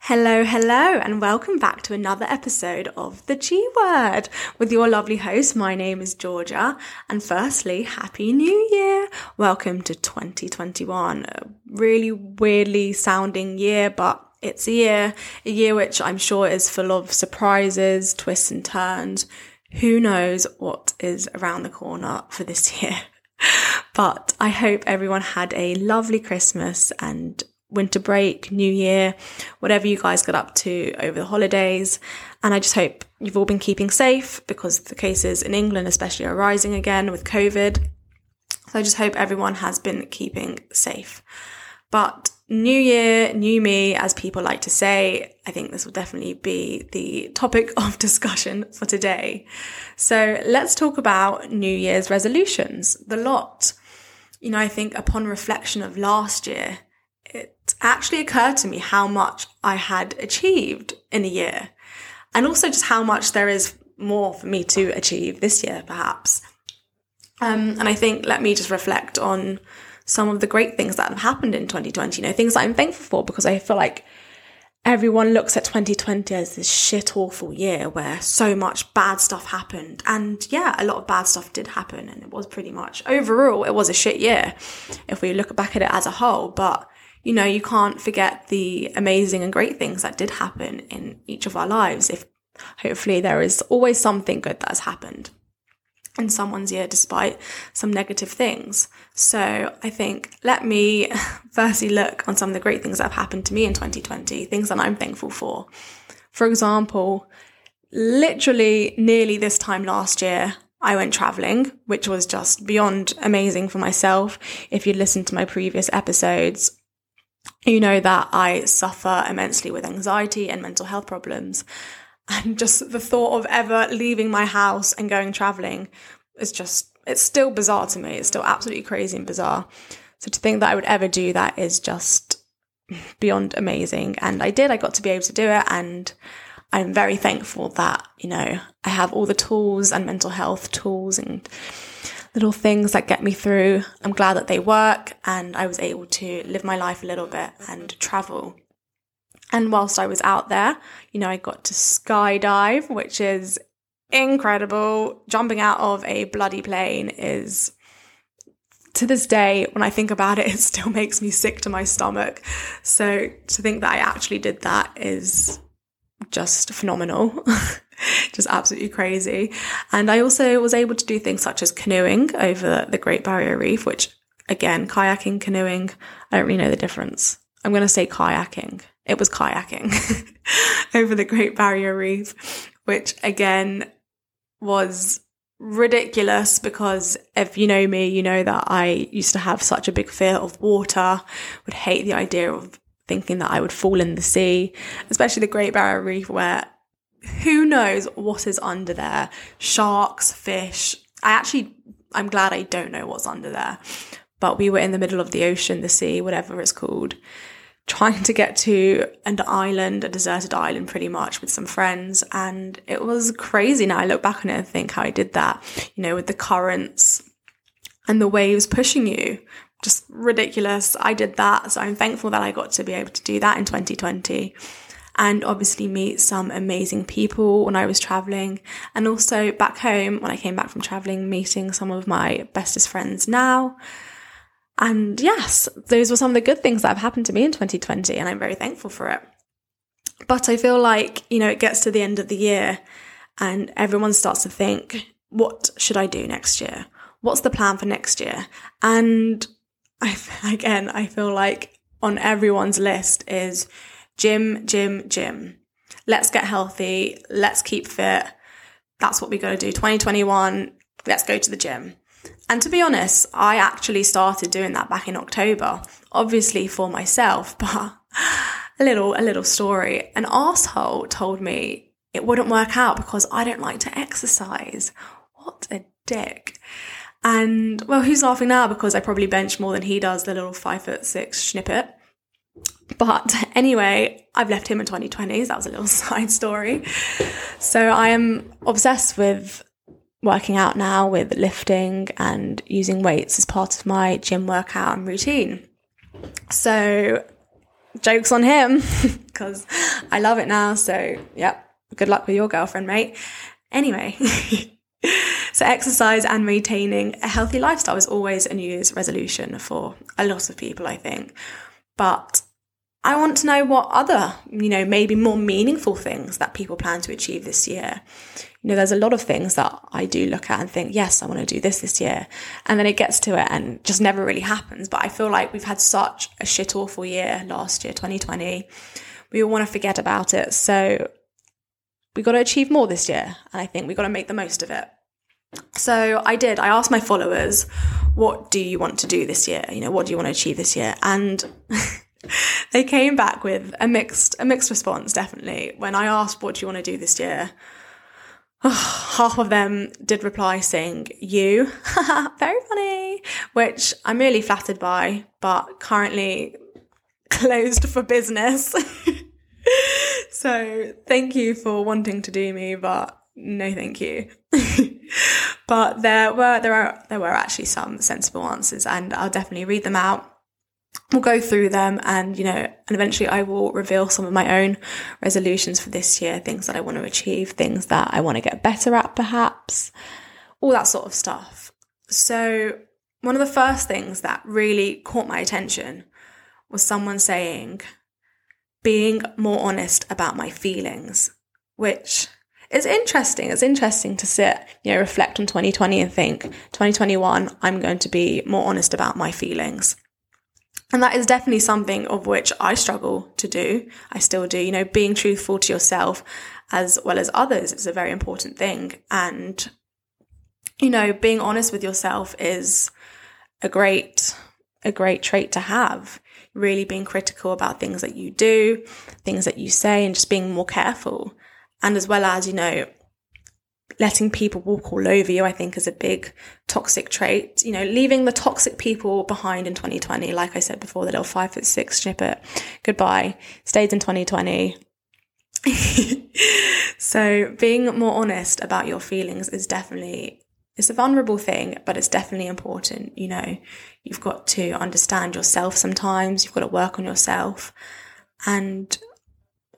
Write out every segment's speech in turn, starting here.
Hello, hello, and welcome back to another episode of The G Word with your lovely host. My name is Georgia, and firstly, Happy New Year! Welcome to 2021. A really weirdly sounding year, but it's a year, a year which I'm sure is full of surprises, twists, and turns. Who knows what is around the corner for this year? But I hope everyone had a lovely Christmas and winter break, new year, whatever you guys got up to over the holidays. And I just hope you've all been keeping safe because the cases in England, especially, are rising again with COVID. So I just hope everyone has been keeping safe. But new year, new me, as people like to say, I think this will definitely be the topic of discussion for today. So let's talk about New Year's resolutions, the lot. You know, I think upon reflection of last year, it actually occurred to me how much I had achieved in a year and also just how much there is more for me to achieve this year, perhaps. Um, and I think let me just reflect on some of the great things that have happened in 2020, you know, things that I'm thankful for because I feel like everyone looks at 2020 as this shit awful year where so much bad stuff happened. And yeah, a lot of bad stuff did happen and it was pretty much overall, it was a shit year if we look back at it as a whole. But you know, you can't forget the amazing and great things that did happen in each of our lives. If hopefully there is always something good that has happened in someone's year despite some negative things. So I think let me firstly look on some of the great things that have happened to me in 2020, things that I'm thankful for. For example, literally nearly this time last year, I went traveling, which was just beyond amazing for myself. If you listened to my previous episodes, you know that I suffer immensely with anxiety and mental health problems. And just the thought of ever leaving my house and going traveling is just, it's still bizarre to me. It's still absolutely crazy and bizarre. So to think that I would ever do that is just beyond amazing. And I did, I got to be able to do it. And I'm very thankful that, you know, I have all the tools and mental health tools and little things that get me through. I'm glad that they work and I was able to live my life a little bit and travel. And whilst I was out there, you know, I got to skydive, which is incredible. Jumping out of a bloody plane is to this day, when I think about it, it still makes me sick to my stomach. So to think that I actually did that is just phenomenal. just absolutely crazy. And I also was able to do things such as canoeing over the Great Barrier Reef, which again, kayaking, canoeing, I don't really know the difference. I'm going to say kayaking. It was kayaking over the Great Barrier Reef, which again was ridiculous because if you know me, you know that I used to have such a big fear of water, would hate the idea of thinking that I would fall in the sea, especially the Great Barrier Reef where who knows what is under there? Sharks, fish. I actually, I'm glad I don't know what's under there. But we were in the middle of the ocean, the sea, whatever it's called, trying to get to an island, a deserted island pretty much with some friends. And it was crazy. Now I look back on it and think how I did that, you know, with the currents and the waves pushing you. Just ridiculous. I did that. So I'm thankful that I got to be able to do that in 2020 and obviously meet some amazing people when I was traveling. And also back home, when I came back from traveling, meeting some of my bestest friends now. And yes, those were some of the good things that have happened to me in 2020, and I'm very thankful for it. But I feel like, you know, it gets to the end of the year and everyone starts to think, what should I do next year? What's the plan for next year? And I, again, I feel like on everyone's list is gym, gym, gym. Let's get healthy. Let's keep fit. That's what we got to do. 2021, let's go to the gym. And to be honest, I actually started doing that back in October, obviously for myself, but a little, a little story. An asshole told me it wouldn't work out because I don't like to exercise. What a dick. And well, who's laughing now? Because I probably bench more than he does, the little five foot six snippet. But anyway, I've left him in 2020. So that was a little side story. So I am obsessed with working out now with lifting and using weights as part of my gym workout and routine. So jokes on him because I love it now. So, yep, good luck with your girlfriend, mate. Anyway. So, exercise and maintaining a healthy lifestyle is always a New Year's resolution for a lot of people, I think. But I want to know what other, you know, maybe more meaningful things that people plan to achieve this year. You know, there's a lot of things that I do look at and think, yes, I want to do this this year. And then it gets to it and just never really happens. But I feel like we've had such a shit awful year last year, 2020. We all want to forget about it. So we got to achieve more this year. And I think we got to make the most of it. So I did. I asked my followers, what do you want to do this year? You know, what do you want to achieve this year? And they came back with a mixed a mixed response definitely when i asked what do you want to do this year half of them did reply saying you very funny which i'm really flattered by but currently closed for business so thank you for wanting to do me but no thank you. But there were there are there were actually some sensible answers and i'll definitely read them out. We'll go through them and you know and eventually i will reveal some of my own resolutions for this year things that i want to achieve things that i want to get better at perhaps all that sort of stuff. So one of the first things that really caught my attention was someone saying being more honest about my feelings which is interesting it's interesting to sit you know reflect on 2020 and think 2021 i'm going to be more honest about my feelings and that is definitely something of which I struggle to do. I still do. You know, being truthful to yourself as well as others is a very important thing. And, you know, being honest with yourself is a great, a great trait to have. Really being critical about things that you do, things that you say, and just being more careful. And as well as, you know, letting people walk all over you, I think is a big toxic trait. You know, leaving the toxic people behind in 2020. Like I said before, the little five foot six it. goodbye, stayed in 2020. so being more honest about your feelings is definitely it's a vulnerable thing, but it's definitely important. You know, you've got to understand yourself sometimes. You've got to work on yourself. And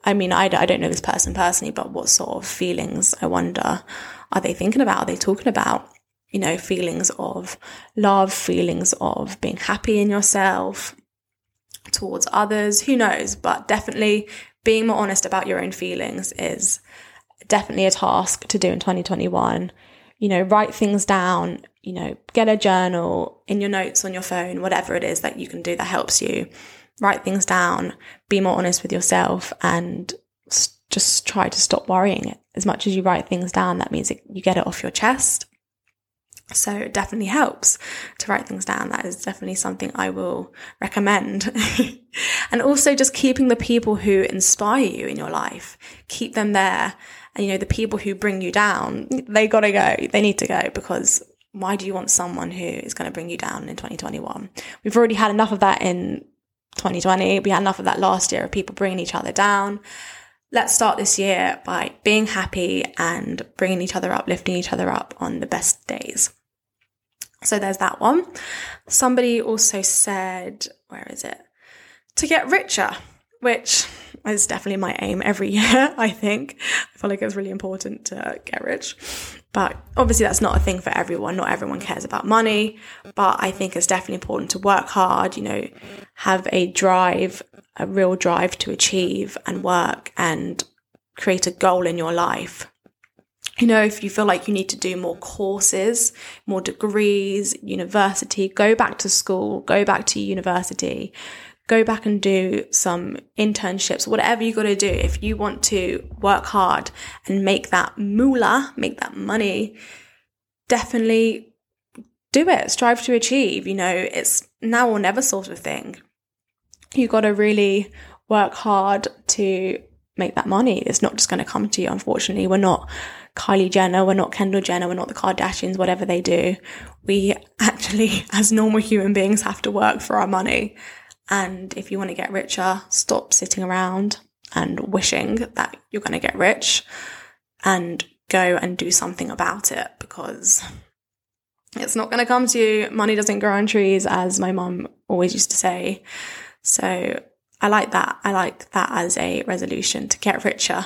I mean, I, I don't know this person personally, but what sort of feelings, I wonder, are they thinking about? Are they talking about? You know, feelings of love, feelings of being happy in yourself towards others, who knows? But definitely being more honest about your own feelings is definitely a task to do in 2021. You know, write things down, you know, get a journal in your notes on your phone, whatever it is that you can do that helps you write things down, be more honest with yourself, and just try to stop worrying. As much as you write things down, that means you get it off your chest. So it definitely helps to write things down. That is definitely something I will recommend. and also just keeping the people who inspire you in your life, keep them there. And you know, the people who bring you down, they gotta go. They need to go because why do you want someone who is going to bring you down in 2021? We've already had enough of that in 2020. We had enough of that last year of people bringing each other down. Let's start this year by being happy and bringing each other up, lifting each other up on the best days. So there's that one. Somebody also said, where is it? To get richer, which is definitely my aim every year, I think. I feel like it's really important to get rich. But obviously, that's not a thing for everyone. Not everyone cares about money. But I think it's definitely important to work hard, you know, have a drive, a real drive to achieve and work and create a goal in your life. You know, if you feel like you need to do more courses, more degrees, university, go back to school, go back to university, go back and do some internships, whatever you got to do. If you want to work hard and make that moolah, make that money, definitely do it. Strive to achieve. You know, it's now or never sort of thing. You got to really work hard to make that money. It's not just going to come to you, unfortunately. We're not Kylie Jenner, we're not Kendall Jenner, we're not the Kardashians, whatever they do. We actually, as normal human beings, have to work for our money. And if you want to get richer, stop sitting around and wishing that you're going to get rich and go and do something about it because it's not going to come to you. Money doesn't grow on trees, as my mum always used to say. So I like that. I like that as a resolution to get richer.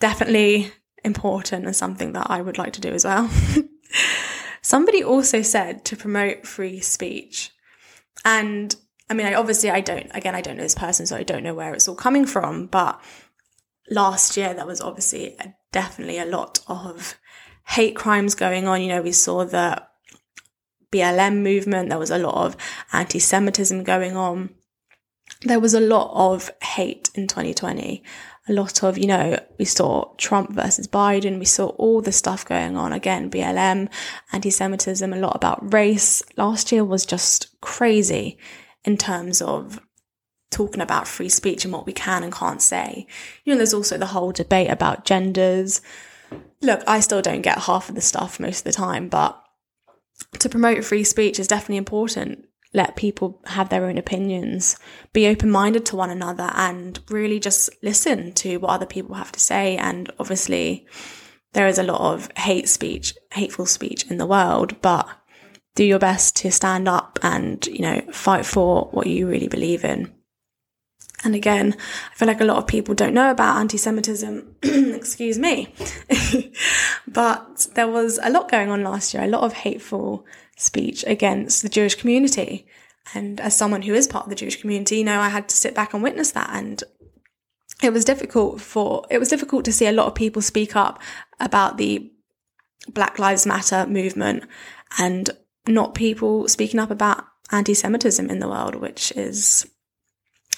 Definitely important and something that I would like to do as well. Somebody also said to promote free speech. And I mean, I obviously I don't again I don't know this person, so I don't know where it's all coming from, but last year there was obviously a, definitely a lot of hate crimes going on. You know, we saw the BLM movement, there was a lot of anti Semitism going on. There was a lot of hate in 2020. A lot of, you know, we saw Trump versus Biden. We saw all the stuff going on. Again, BLM, anti-Semitism, a lot about race. Last year was just crazy in terms of talking about free speech and what we can and can't say. You know, there's also the whole debate about genders. Look, I still don't get half of the stuff most of the time, but to promote free speech is definitely important. Let people have their own opinions, be open minded to one another, and really just listen to what other people have to say. And obviously, there is a lot of hate speech, hateful speech in the world, but do your best to stand up and, you know, fight for what you really believe in. And again, I feel like a lot of people don't know about anti Semitism, excuse me. but there was a lot going on last year, a lot of hateful speech against the Jewish community. And as someone who is part of the Jewish community, you know, I had to sit back and witness that. And it was difficult for, it was difficult to see a lot of people speak up about the Black Lives Matter movement and not people speaking up about anti Semitism in the world, which is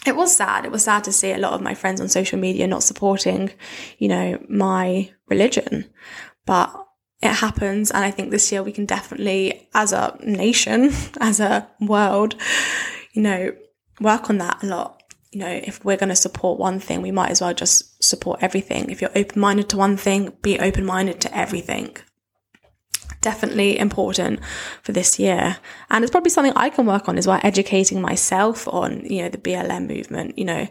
it was sad. It was sad to see a lot of my friends on social media not supporting, you know, my religion. But it happens. And I think this year we can definitely, as a nation, as a world, you know, work on that a lot. You know, if we're going to support one thing, we might as well just support everything. If you're open minded to one thing, be open minded to everything definitely important for this year. And it's probably something I can work on as well, educating myself on, you know, the BLM movement. You know,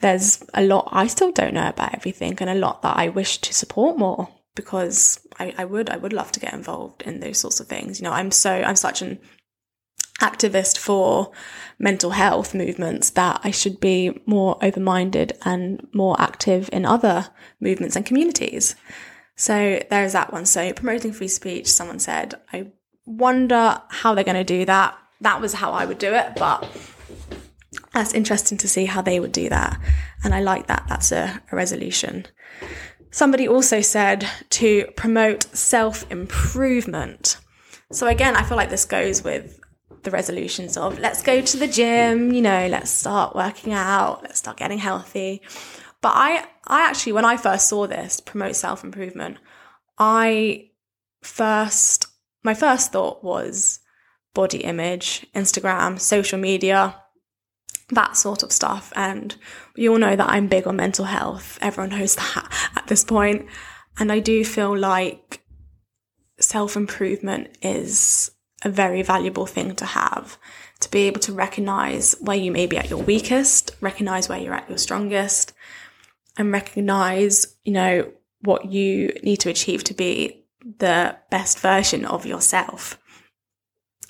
there's a lot I still don't know about everything and a lot that I wish to support more because I, I would, I would love to get involved in those sorts of things. You know, I'm so, I'm such an activist for mental health movements that I should be more open minded and more active in other movements and communities. So there's that one. So promoting free speech, someone said, I wonder how they're going to do that. That was how I would do it, but that's interesting to see how they would do that. And I like that. That's a, a resolution. Somebody also said to promote self improvement. So again, I feel like this goes with the resolutions of let's go to the gym, you know, let's start working out, let's start getting healthy. But I, I actually, when I first saw this promote self improvement, I first, my first thought was body image, Instagram, social media, that sort of stuff. And you all know that I'm big on mental health. Everyone knows that at this point. And I do feel like self improvement is a very valuable thing to have to be able to recognize where you may be at your weakest, recognize where you're at your strongest, and recognize, you know, what you need to achieve to be the best version of yourself.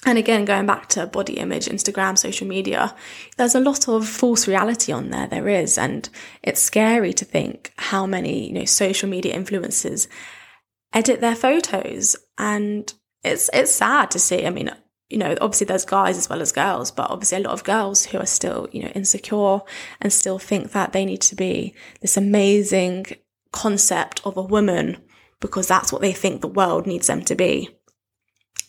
And again, going back to body image, Instagram, social media, there's a lot of false reality on there. There is. And it's scary to think how many, you know, social media influencers edit their photos. And it's, it's sad to see. I mean, you know, obviously there's guys as well as girls, but obviously a lot of girls who are still, you know, insecure and still think that they need to be this amazing concept of a woman because that's what they think the world needs them to be.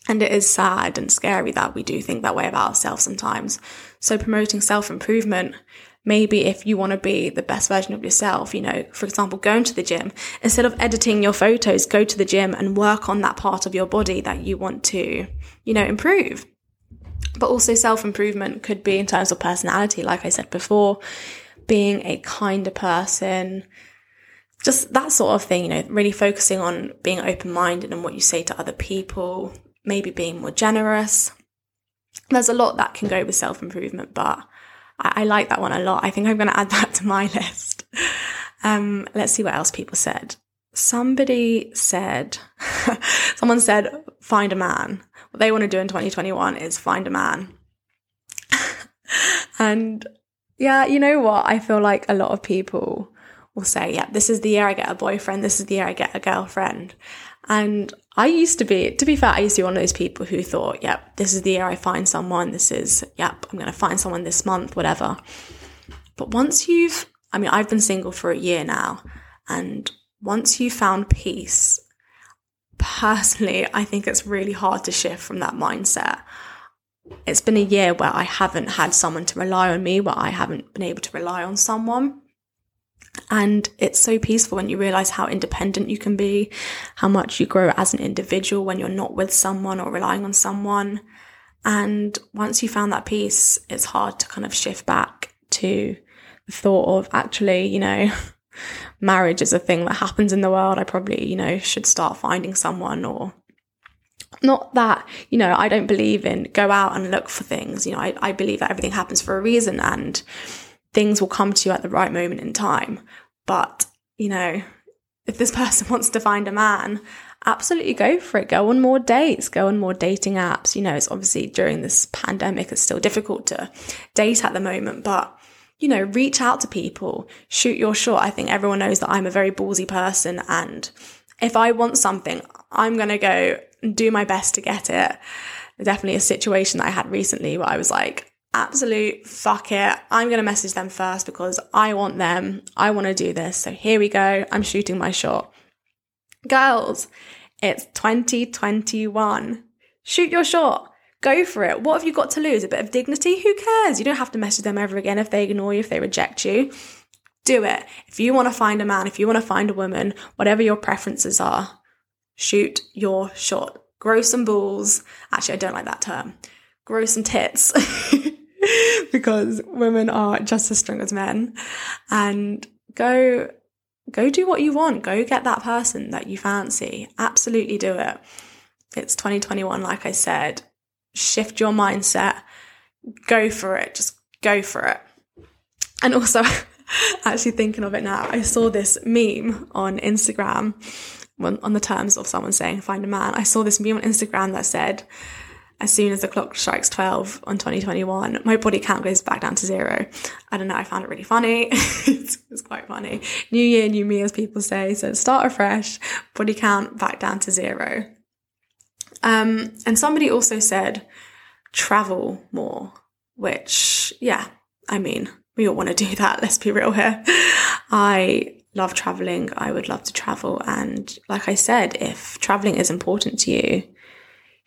And it is sad and scary that we do think that way about ourselves sometimes. So promoting self improvement, maybe if you want to be the best version of yourself, you know, for example, going to the gym, instead of editing your photos, go to the gym and work on that part of your body that you want to, you know, improve. But also self improvement could be in terms of personality, like I said before, being a kinder person, just that sort of thing, you know, really focusing on being open minded and what you say to other people, maybe being more generous. There's a lot that can go with self improvement, but I, I, like that one a lot. I think I'm going to add that to my list. Um, let's see what else people said. Somebody said, someone said, find a man. What they want to do in 2021 is find a man. and yeah, you know what? I feel like a lot of people will say, yeah, this is the year I get a boyfriend, this is the year I get a girlfriend. And I used to be, to be fair, I used to be one of those people who thought, yep, this is the year I find someone, this is, yep, I'm going to find someone this month, whatever. But once you've, I mean, I've been single for a year now, and once you've found peace, personally, I think it's really hard to shift from that mindset it's been a year where I haven't had someone to rely on me, where I haven't been able to rely on someone. And it's so peaceful when you realize how independent you can be, how much you grow as an individual when you're not with someone or relying on someone. And once you found that peace, it's hard to kind of shift back to the thought of actually, you know, marriage is a thing that happens in the world. I probably, you know, should start finding someone or not that, you know, I don't believe in go out and look for things. You know, I, I believe that everything happens for a reason and things will come to you at the right moment in time. But, you know, if this person wants to find a man, absolutely go for it. Go on more dates, go on more dating apps. You know, it's obviously during this pandemic, it's still difficult to date at the moment, but you know, reach out to people, shoot your shot. I think everyone knows that I'm a very ballsy person. And if I want something, I'm going to go do my best to get it. Definitely a situation that I had recently where I was like, absolute fuck it. I'm going to message them first because I want them. I want to do this. So here we go. I'm shooting my shot. Girls, it's 2021. Shoot your shot. Go for it. What have you got to lose? A bit of dignity? Who cares? You don't have to message them ever again if they ignore you, if they reject you. Do it. If you want to find a man, if you want to find a woman, whatever your preferences are, shoot your shot. Grow some balls. Actually, I don't like that term. Grow some tits. because women are just as strong as men. And go go do what you want. Go get that person that you fancy. Absolutely do it. It's 2021, like I said. Shift your mindset. Go for it. Just go for it. And also, actually thinking of it now, I saw this meme on Instagram on the terms of someone saying find a man. I saw this meme on Instagram that said, as soon as the clock strikes 12 on 2021, my body count goes back down to zero. I don't know, I found it really funny. it's, it's, quite funny. New year, new me, as people say. So start afresh, body count back down to zero. Um, and somebody also said, travel more, which, yeah, I mean, we all want to do that. Let's be real here. I love traveling. I would love to travel. And like I said, if traveling is important to you,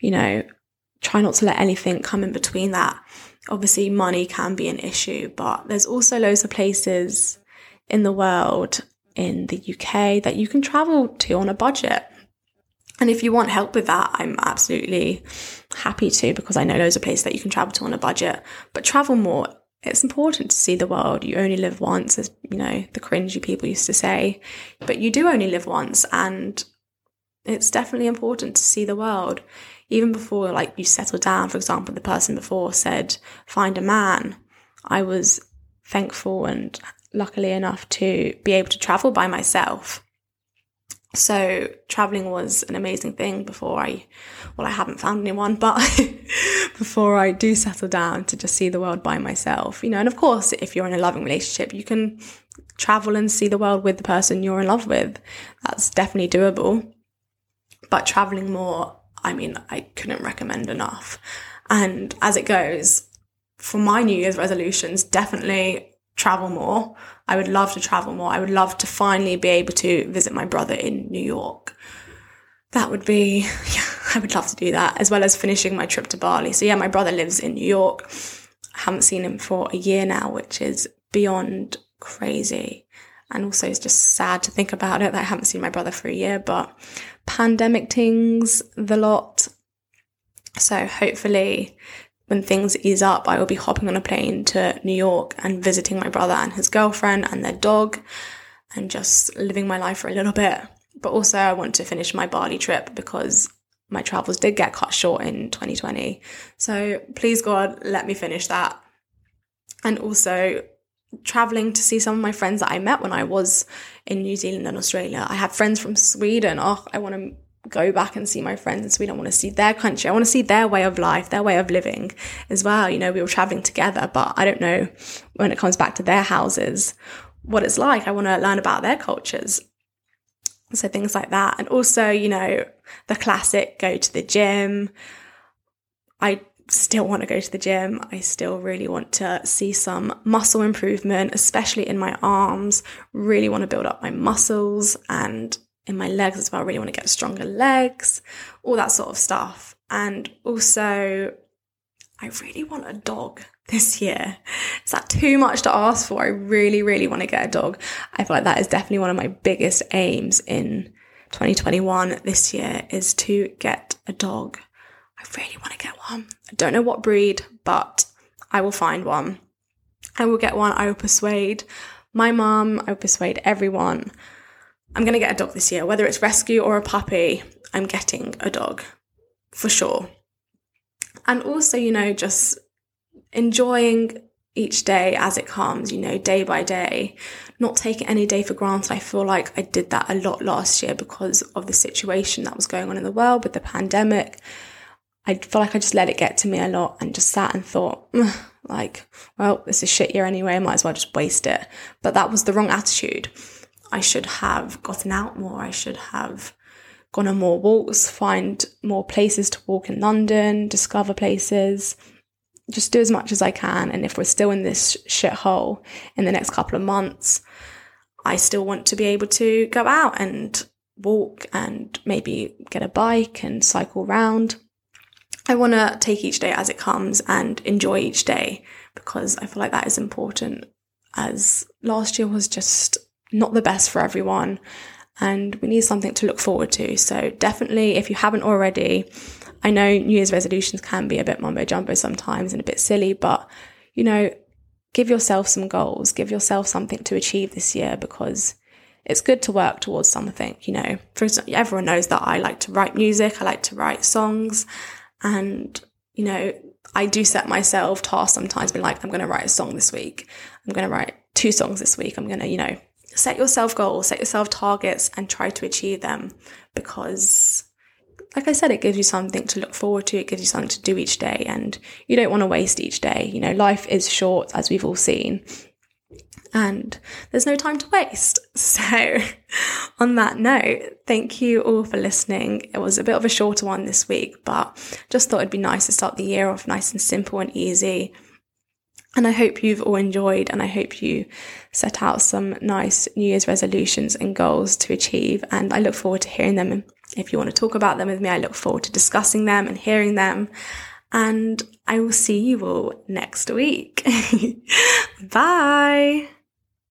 you know, try not to let anything come in between that. Obviously, money can be an issue, but there's also loads of places in the world, in the UK, that you can travel to on a budget. And if you want help with that, I'm absolutely happy to because I know loads of places that you can travel to on a budget. But travel more it's important to see the world. You only live once, as you know, the cringy people used to say, but you do only live once, and it's definitely important to see the world. Even before, like, you settle down, for example, the person before said, find a man. I was thankful and luckily enough to be able to travel by myself. So traveling was an amazing thing before I, well, I haven't found anyone, but before I do settle down to just see the world by myself, you know, and of course, if you're in a loving relationship, you can travel and see the world with the person you're in love with. That's definitely doable. But traveling more, I mean, I couldn't recommend enough. And as it goes, for my New Year's resolutions, definitely travel more. I would love to travel more. I would love to finally be able to visit my brother in New York. That would be, yeah, I would love to do that, as well as finishing my trip to Bali. So, yeah, my brother lives in New York. I haven't seen him for a year now, which is beyond crazy. And also, it's just sad to think about it that I haven't seen my brother for a year, but pandemic things, the lot. So, hopefully, when things ease up, I will be hopping on a plane to New York and visiting my brother and his girlfriend and their dog and just living my life for a little bit. But also, I want to finish my Bali trip because my travels did get cut short in 2020. So please, God, let me finish that. And also, traveling to see some of my friends that I met when I was in New Zealand and Australia. I have friends from Sweden. Oh, I want to go back and see my friends in Sweden. I want to see their country. I want to see their way of life, their way of living as well. You know, we were traveling together, but I don't know when it comes back to their houses what it's like. I want to learn about their cultures. So things like that. And also, you know, the classic go to the gym. I still want to go to the gym. I still really want to see some muscle improvement, especially in my arms. Really want to build up my muscles and in my legs as well. Really want to get stronger legs, all that sort of stuff. And also, I really want a dog this year. Is that too much to ask for? I really, really want to get a dog. I feel like that is definitely one of my biggest aims in 2021 this year is to get a dog. I really want to get one. I don't know what breed, but I will find one. I will get one. I will persuade my mum. I will persuade everyone. I'm going to get a dog this year, whether it's rescue or a puppy. I'm getting a dog for sure. And also, you know, just enjoying each day as it comes, you know, day by day, not taking any day for granted. I feel like I did that a lot last year because of the situation that was going on in the world with the pandemic. I feel like I just let it get to me a lot and just sat and thought, like, well, this is shit year anyway. I might as well just waste it. But that was the wrong attitude. I should have gotten out more. I should have gone on more walks, find more places to walk in London, discover places, just do as much as I can. And if we're still in this shithole in the next couple of months, I still want to be able to go out and walk and maybe get a bike and cycle around. I want to take each day as it comes and enjoy each day because I feel like that is important as last year was just not the best for everyone and we need something to look forward to. So definitely if you haven't already, I know New Year's resolutions can be a bit mumbo jumbo sometimes and a bit silly, but you know, give yourself some goals, give yourself something to achieve this year because it's good to work towards something, you know. For example, everyone knows that I like to write music, I like to write songs, and, you know, I do set myself tasks sometimes, be like, I'm going to write a song this week. I'm going to write two songs this week. I'm going to, you know, set yourself goals, set yourself targets and try to achieve them because like I said, it gives you something to look forward to. It gives you something to do each day and you don't want to waste each day. You know, life is short as we've all seen and there's no time to waste. So, on that note, thank you all for listening. It was a bit of a shorter one this week, but just thought it'd be nice to start the year off nice and simple and easy. And I hope you've all enjoyed and I hope you set out some nice New Year's resolutions and goals to achieve. And I look forward to hearing them. And if you want to talk about them with me, I look forward to discussing them and hearing them. And I will see you all next week. Bye.